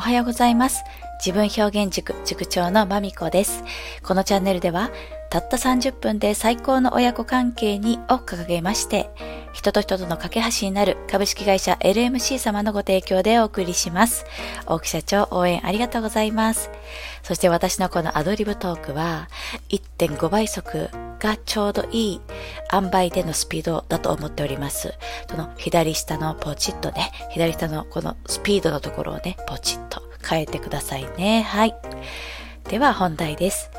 おはようございます。自分表現塾塾長のまみこです。このチャンネルでは、たった30分で最高の親子関係にを掲げまして、人と人との架け橋になる株式会社 LMC 様のご提供でお送りします。大木社長応援ありがとうございます。そして私のこのアドリブトークは1.5倍速がちょうどいい塩梅でのスピードだと思っております。その左下のポチッとね、左下のこのスピードのところをね、ポチッと変えてくださいね。はい。では本題です。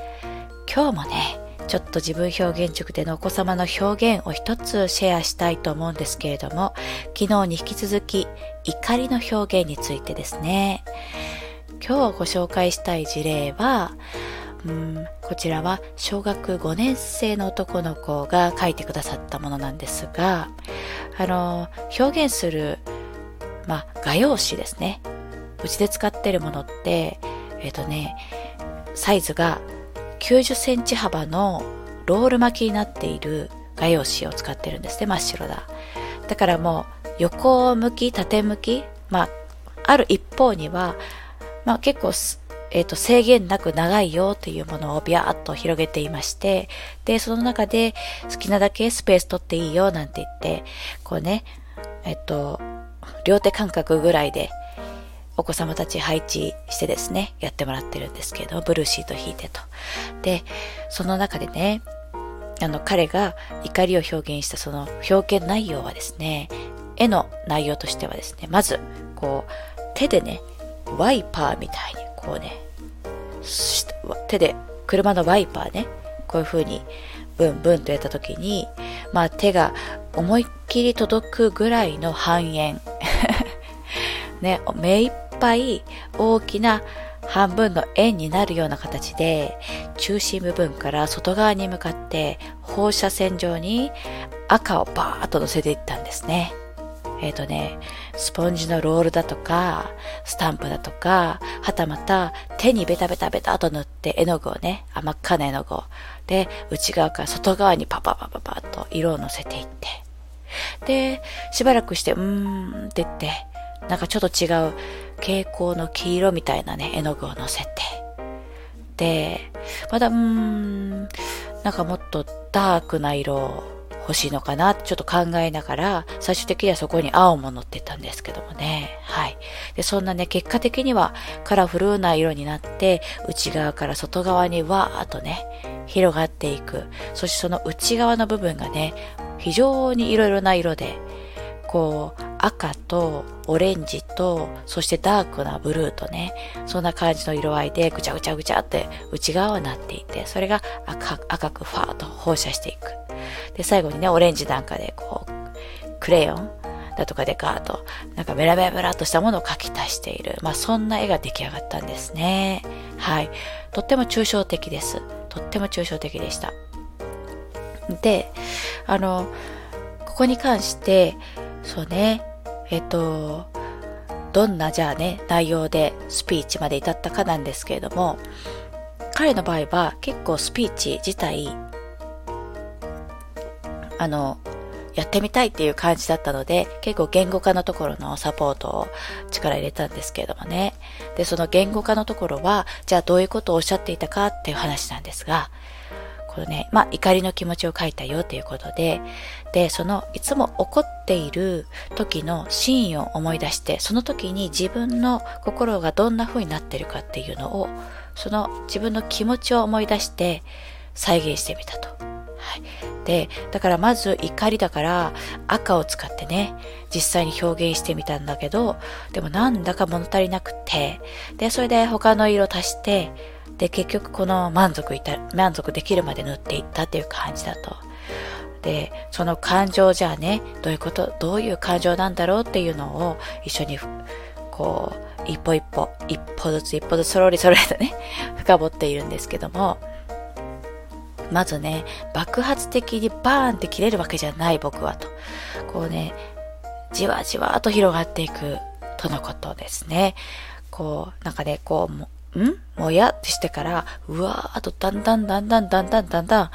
今日もね、ちょっと自分表現塾でのお子様の表現を一つシェアしたいと思うんですけれども、昨日に引き続き怒りの表現についてですね。今日ご紹介したい事例は、うんこちらは小学5年生の男の子が書いてくださったものなんですが、あの、表現する、まあ、画用紙ですね。うちで使ってるものって、えっ、とね、サイズが90センチ幅のロール巻きになっている画用紙を使ってるんですね、真っ白だ。だからもう横向き、縦向き、まあ、ある一方には、まあ結構、えっ、ー、と、制限なく長いよっていうものをビャーっと広げていまして、で、その中で好きなだけスペース取っていいよなんて言って、こうね、えっ、ー、と、両手感覚ぐらいでお子様たち配置してですね、やってもらってるんですけど、ブルーシート引いてと。で、その中でね、あの、彼が怒りを表現したその表現内容はですね、絵の内容としてはですね、まず、こう、手でね、ワイパーみたいに、こうね、手で、車のワイパーね、こういう風に、ブンブンとやった時に、まあ手が思いっきり届くぐらいの半円。ね、目いっぱい大きな半分の円になるような形で中心部分から外側に向かって放射線状に赤をバーッと乗せていったんですね。えっ、ー、とね、スポンジのロールだとか、スタンプだとか、はたまた手にベタベタベタと塗って絵の具をね、真っ赤な絵の具を。で、内側から外側にパパパパパッと色を乗せていって。で、しばらくして、うーんって言って、なんかちょっと違う蛍光の黄色みたいなね、絵の具をのせて。で、まだ、うーん、なんかもっとダークな色を欲しいのかなちょっと考えながら、最終的にはそこに青も乗ってたんですけどもね。はい。で、そんなね、結果的にはカラフルな色になって、内側から外側にわーっとね、広がっていく。そしてその内側の部分がね、非常にいろいろな色で、こう、赤とオレンジと、そしてダークなブルーとね、そんな感じの色合いでぐちゃぐちゃぐちゃって内側はなっていて、それが赤赤くファーと放射していく。で、最後にね、オレンジなんかでこう、クレヨンだとかでガーッと、なんかメラメラメラとしたものを描き足している。まあそんな絵が出来上がったんですね。はい。とっても抽象的です。とっても抽象的でした。で、あの、ここに関して、そうね。えっと、どんなじゃあね、内容でスピーチまで至ったかなんですけれども、彼の場合は結構スピーチ自体、あの、やってみたいっていう感じだったので、結構言語化のところのサポートを力入れたんですけれどもね。で、その言語化のところは、じゃあどういうことをおっしゃっていたかっていう話なんですが、このね、まあ、怒りの気持ちを書いたよということで、で、その、いつも怒っている時のシーンを思い出して、その時に自分の心がどんな風になってるかっていうのを、その自分の気持ちを思い出して再現してみたと。はい。で、だからまず怒りだから赤を使ってね、実際に表現してみたんだけど、でもなんだか物足りなくて、で、それで他の色足して、で、結局この満足いた、満足できるまで塗っていったっていう感じだと。で、その感情じゃあね、どういうこと、どういう感情なんだろうっていうのを一緒に、こう、一歩一歩、一歩ずつ一歩ずつそろりそろりとね、深掘っているんですけども、まずね、爆発的にバーンって切れるわけじゃない僕はと。こうね、じわじわと広がっていくとのことですね。こう、なんかね、こうも、ん？もやってしてから、うわーっとだんだんだんだんだんだんだんだん、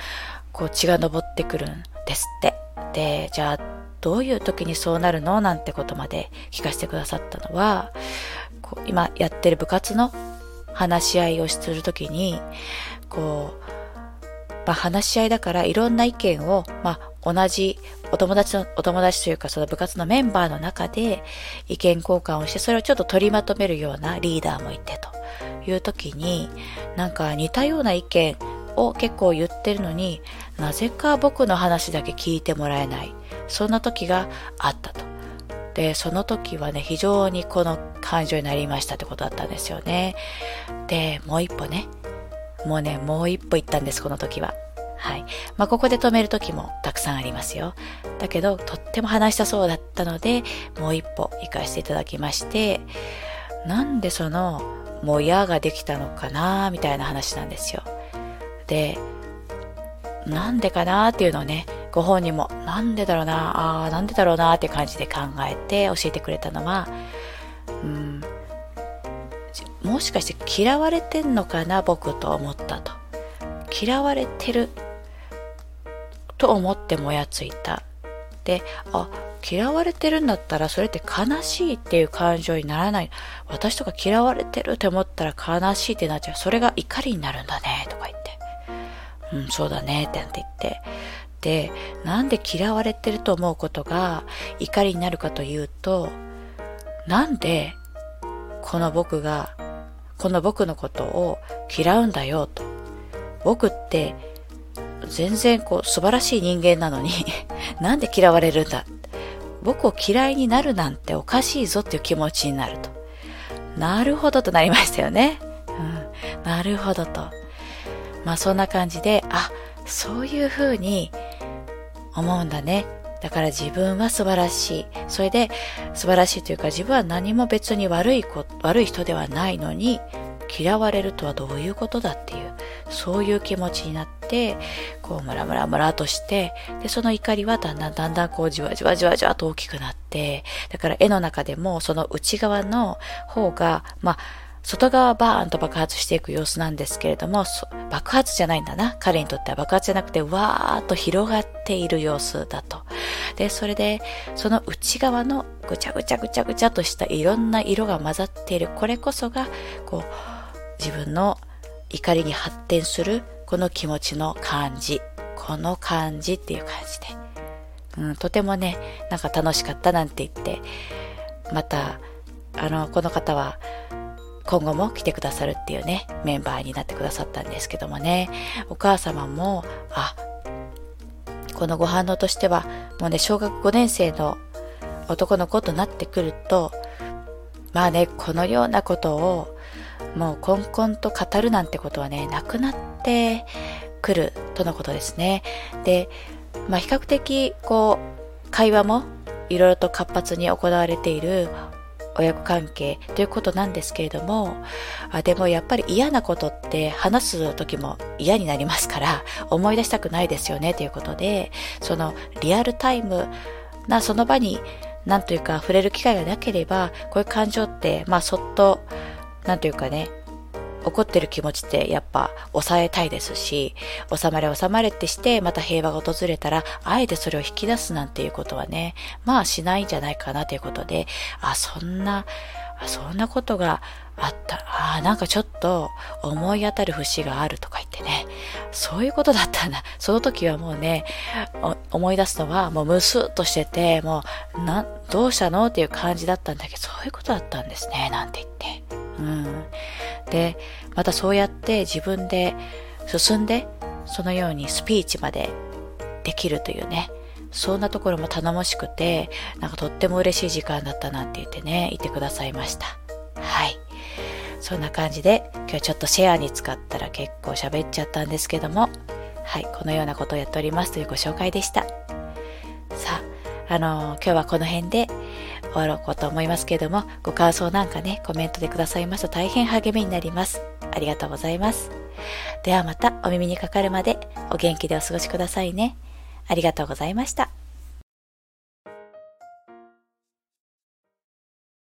こう血が昇ってくるんですって。で、じゃあ、どういう時にそうなるの？なんてことまで聞かせてくださったのは、こう今やってる部活の話し合いをするときに、こう、まあ、話し合いだからいろんな意見を、まあ、同じお友達の、お友達というかその部活のメンバーの中で意見交換をして、それをちょっと取りまとめるようなリーダーもいてという時に、なんか似たような意見を結構言ってるのになぜか僕の話だけ聞いてもらえない。そんな時があったと。で、その時はね、非常にこの感情になりましたってことだったんですよね。で、もう一歩ね、もうね、もう一歩行ったんです、この時は。はい。まあ、ここで止める時もたくさんありますよ。だけど、とっても話したそうだったので、もう一歩行かせていただきまして、なんでその、もやができたのかなみたいな話なんですよ。で、なんでかなっていうのをね、ご本人も、なんでだろうな、ああ、なんでだろうなって感じで考えて教えてくれたのは、もしかして嫌われてんのかな、僕と思ったと。嫌われてると思ってもやついた。で、あ、嫌われてるんだったらそれって悲しいっていう感情にならない。私とか嫌われてるって思ったら悲しいってなっちゃう。それが怒りになるんだね、とか言って。うん、そうだね、ってなって言って。で、なんで嫌われてると思うことが怒りになるかというと、なんでこの僕が、この僕のことを嫌うんだよと。僕って全然こう素晴らしい人間なのに なんで嫌われるんだ僕を嫌いになるなんておかしいぞっていう気持ちになると。なるほどとなりましたよね。うん。なるほどと。まあそんな感じで、あ、そういうふうに思うんだね。だから自分は素晴らしい。それで素晴らしいというか自分は何も別に悪い子、悪い人ではないのに嫌われるとはどういうことだっていう、そういう気持ちになって、こうムラムラムラとして、で、その怒りはだんだんだんだんこうじわじわじわじわと大きくなって、だから絵の中でもその内側の方が、まあ、外側バーンと爆発していく様子なんですけれども、爆発じゃないんだな。彼にとっては爆発じゃなくて、わーっと広がっている様子だと。で、それで、その内側のぐちゃぐちゃぐちゃぐちゃとしたいろんな色が混ざっている。これこそが、こう、自分の怒りに発展する、この気持ちの感じ。この感じっていう感じで。うん、とてもね、なんか楽しかったなんて言って、また、あの、この方は、今後も来てくださるっていうね、メンバーになってくださったんですけどもね、お母様も、あ、このご反応としては、もうね、小学5年生の男の子となってくると、まあね、このようなことを、もう、こんこんと語るなんてことはね、なくなってくるとのことですね。で、まあ、比較的、こう、会話もいろいろと活発に行われている親子関係ということなんですけれども、あでもやっぱり嫌なことって話す時も嫌になりますから思い出したくないですよねということで、そのリアルタイムなその場になんというか触れる機会がなければ、こういう感情って、まあそっと、なんというかね、怒ってる気持ちってやっぱ抑えたいですし、収まれ収まれってして、また平和が訪れたら、あえてそれを引き出すなんていうことはね、まあしないんじゃないかなということで、あ、そんな、そんなことがあった。ああ、なんかちょっと思い当たる節があるとか言ってね。そういうことだったんだ。その時はもうね、思い出すのはもうムスッとしてて、もう、な、どうしたのっていう感じだったんだけど、そういうことだったんですね、なんて言って。うん。で、またそうやって自分で進んで、そのようにスピーチまでできるというね、そんなところも頼もしくて、なんかとっても嬉しい時間だったなんて言ってね、言ってくださいました。はい。そんな感じで、今日ちょっとシェアに使ったら結構喋っちゃったんですけども、はい、このようなことをやっておりますというご紹介でした。さあ、あの、今日はこの辺で終わろうと思いますけれども、ご感想なんかね、コメントでくださいますと大変励みになります。ありがとうございます。ではまたお耳にかかるまでお元気でお過ごしくださいね。ありがとうございました。